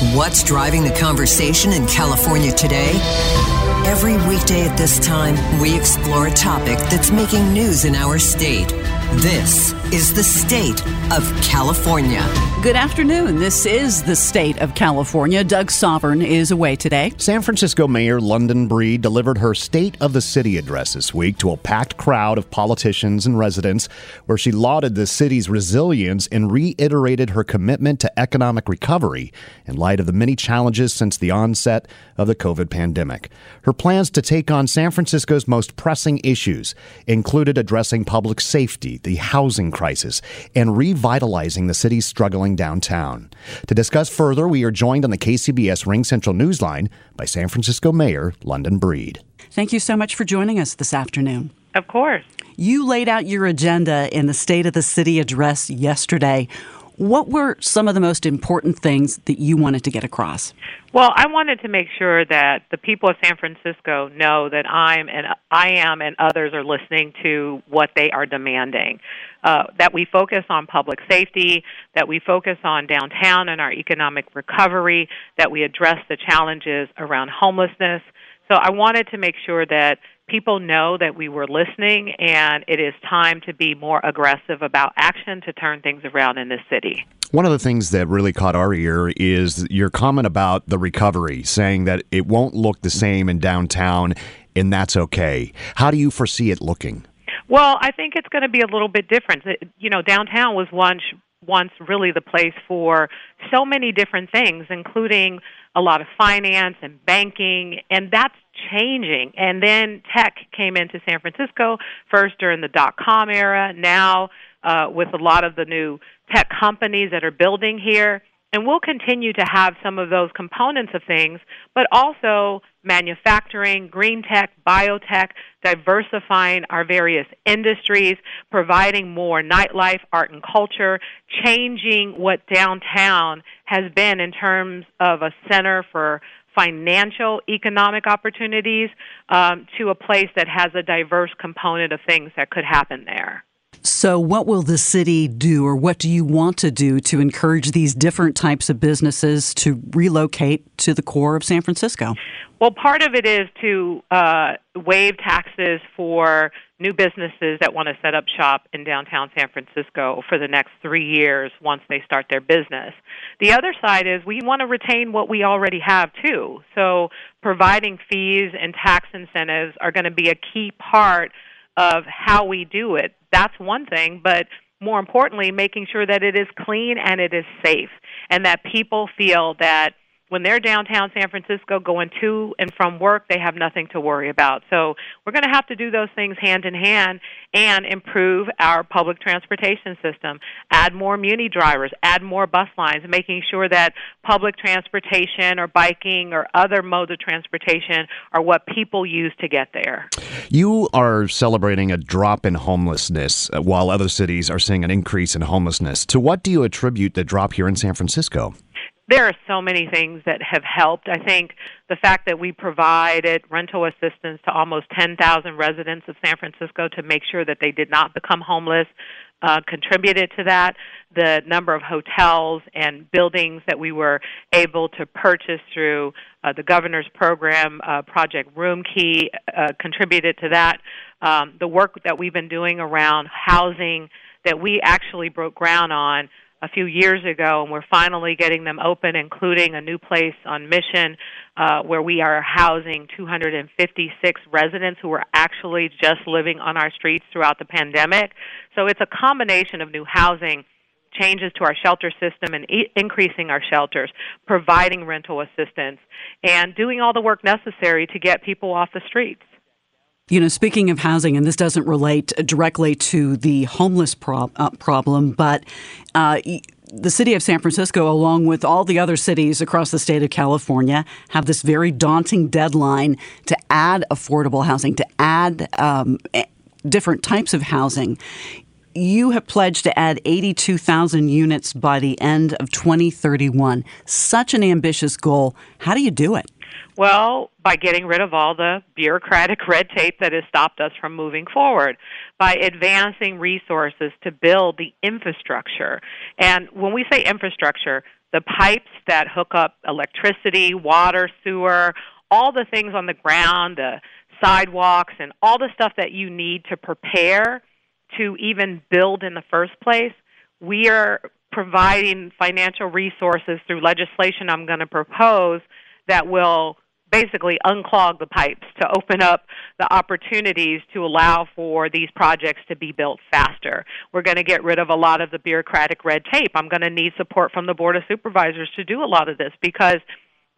What's driving the conversation in California today? Every weekday at this time, we explore a topic that's making news in our state. This is the state of California. Good afternoon. This is the state of California. Doug Sovern is away today. San Francisco Mayor London Breed delivered her State of the City address this week to a packed crowd of politicians and residents, where she lauded the city's resilience and reiterated her commitment to economic recovery in light of the many challenges since the onset of the COVID pandemic. Her plans to take on San Francisco's most pressing issues included addressing public safety, the housing crisis, and revitalizing the city's struggling downtown. To discuss further, we are joined on the KCBS Ring Central Newsline by San Francisco Mayor London Breed. Thank you so much for joining us this afternoon. Of course. You laid out your agenda in the State of the City address yesterday. What were some of the most important things that you wanted to get across? Well, I wanted to make sure that the people of San Francisco know that I'm and I am and others are listening to what they are demanding. Uh, that we focus on public safety, that we focus on downtown and our economic recovery, that we address the challenges around homelessness. So I wanted to make sure that people know that we were listening and it is time to be more aggressive about action to turn things around in this city. One of the things that really caught our ear is your comment about the recovery, saying that it won't look the same in downtown, and that's okay. How do you foresee it looking? Well, I think it's going to be a little bit different. You know, downtown was once once really the place for so many different things, including a lot of finance and banking, and that's changing. And then tech came into San Francisco first during the dot com era. Now uh, with a lot of the new tech companies that are building here. And we'll continue to have some of those components of things, but also manufacturing, green tech, biotech, diversifying our various industries, providing more nightlife, art and culture, changing what downtown has been in terms of a center for financial economic opportunities um, to a place that has a diverse component of things that could happen there. So, what will the city do, or what do you want to do to encourage these different types of businesses to relocate to the core of San Francisco? Well, part of it is to uh, waive taxes for new businesses that want to set up shop in downtown San Francisco for the next three years once they start their business. The other side is we want to retain what we already have too. So, providing fees and tax incentives are going to be a key part of how we do it. That's one thing, but more importantly, making sure that it is clean and it is safe, and that people feel that when they're downtown San Francisco going to and from work, they have nothing to worry about. So we're going to have to do those things hand in hand and improve our public transportation system, add more Muni drivers, add more bus lines, making sure that public transportation or biking or other modes of transportation are what people use to get there. You are celebrating a drop in homelessness uh, while other cities are seeing an increase in homelessness. To what do you attribute the drop here in San Francisco? There are so many things that have helped. I think the fact that we provided rental assistance to almost 10,000 residents of San Francisco to make sure that they did not become homeless uh, contributed to that. The number of hotels and buildings that we were able to purchase through uh, the governor's program, uh, Project Roomkey, uh, contributed to that. Um, the work that we've been doing around housing that we actually broke ground on a few years ago, and we're finally getting them open, including a new place on Mission uh, where we are housing 256 residents who were actually just living on our streets throughout the pandemic. So it's a combination of new housing. Changes to our shelter system and e- increasing our shelters, providing rental assistance, and doing all the work necessary to get people off the streets. You know, speaking of housing, and this doesn't relate directly to the homeless uh, problem, but uh, the city of San Francisco, along with all the other cities across the state of California, have this very daunting deadline to add affordable housing, to add um, different types of housing. You have pledged to add 82,000 units by the end of 2031. Such an ambitious goal. How do you do it? Well, by getting rid of all the bureaucratic red tape that has stopped us from moving forward, by advancing resources to build the infrastructure. And when we say infrastructure, the pipes that hook up electricity, water, sewer, all the things on the ground, the sidewalks, and all the stuff that you need to prepare to even build in the first place, we are providing financial resources through legislation I'm going to propose that will basically unclog the pipes to open up the opportunities to allow for these projects to be built faster. We're going to get rid of a lot of the bureaucratic red tape. I'm going to need support from the Board of Supervisors to do a lot of this because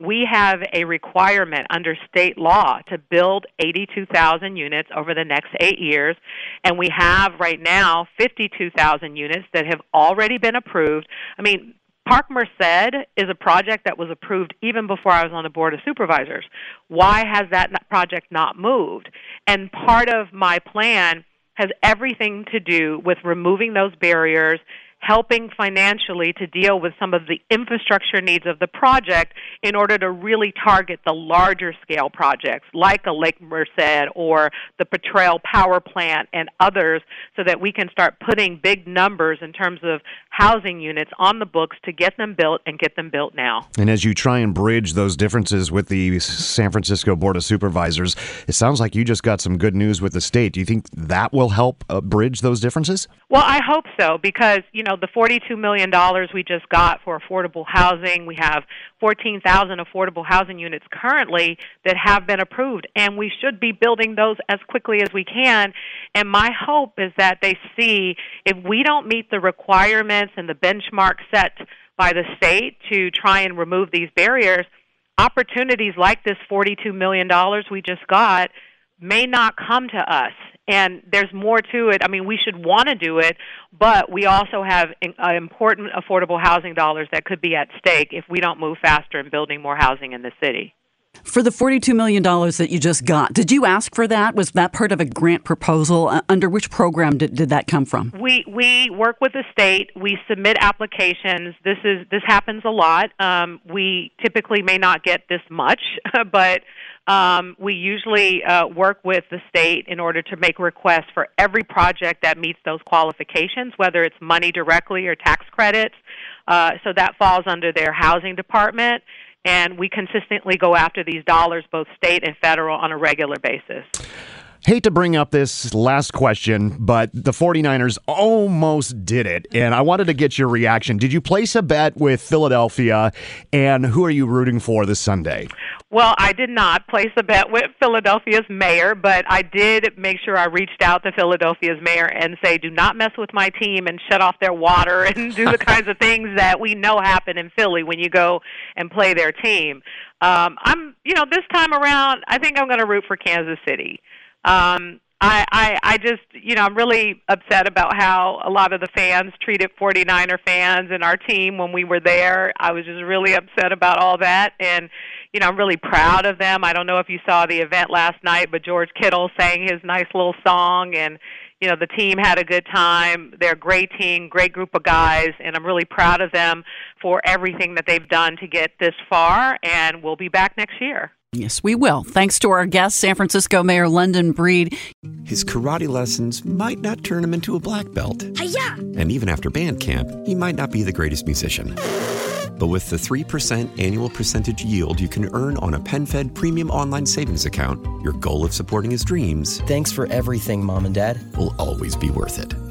we have a requirement under state law to build 82,000 units over the next eight years, and we have right now 52,000 units that have already been approved. I mean, Parkmerced is a project that was approved even before I was on the Board of Supervisors. Why has that project not moved? And part of my plan has everything to do with removing those barriers helping financially to deal with some of the infrastructure needs of the project in order to really target the larger scale projects like a Lake Merced or the Potrero Power Plant and others so that we can start putting big numbers in terms of housing units on the books to get them built and get them built now. And as you try and bridge those differences with the San Francisco Board of Supervisors, it sounds like you just got some good news with the state. Do you think that will help uh, bridge those differences? Well, I hope so because, you know, know, the $42 million we just got for affordable housing, we have 14,000 affordable housing units currently that have been approved, and we should be building those as quickly as we can. And my hope is that they see if we don't meet the requirements and the benchmark set by the state to try and remove these barriers, opportunities like this $42 million we just got may not come to us and there's more to it. I mean, we should want to do it, but we also have uh, important affordable housing dollars that could be at stake if we don't move faster in building more housing in the city. For the $42 million that you just got, did you ask for that? Was that part of a grant proposal? Uh, under which program did, did that come from? We, we work with the state. We submit applications. This, is, this happens a lot. Um, we typically may not get this much, but um, we usually uh, work with the state in order to make requests for every project that meets those qualifications, whether it's money directly or tax credits. Uh, so that falls under their housing department and we consistently go after these dollars, both state and federal, on a regular basis. Hate to bring up this last question, but the 49ers almost did it. And I wanted to get your reaction. Did you place a bet with Philadelphia? And who are you rooting for this Sunday? Well, I did not place a bet with Philadelphia's mayor, but I did make sure I reached out to Philadelphia's mayor and say, do not mess with my team and shut off their water and do the kinds of things that we know happen in Philly when you go and play their team. Um, I'm, you know, this time around, I think I'm going to root for Kansas City. Um, I, I I just you know I'm really upset about how a lot of the fans treated 49er fans and our team when we were there. I was just really upset about all that and you know I'm really proud of them. I don't know if you saw the event last night, but George Kittle sang his nice little song and you know the team had a good time. They're a great team, great group of guys and I'm really proud of them for everything that they've done to get this far and we'll be back next year. Yes, we will. Thanks to our guest, San Francisco Mayor London Breed. His karate lessons might not turn him into a black belt. Hi-ya! And even after band camp, he might not be the greatest musician. But with the 3% annual percentage yield you can earn on a PenFed premium online savings account, your goal of supporting his dreams. Thanks for everything, Mom and Dad. Will always be worth it.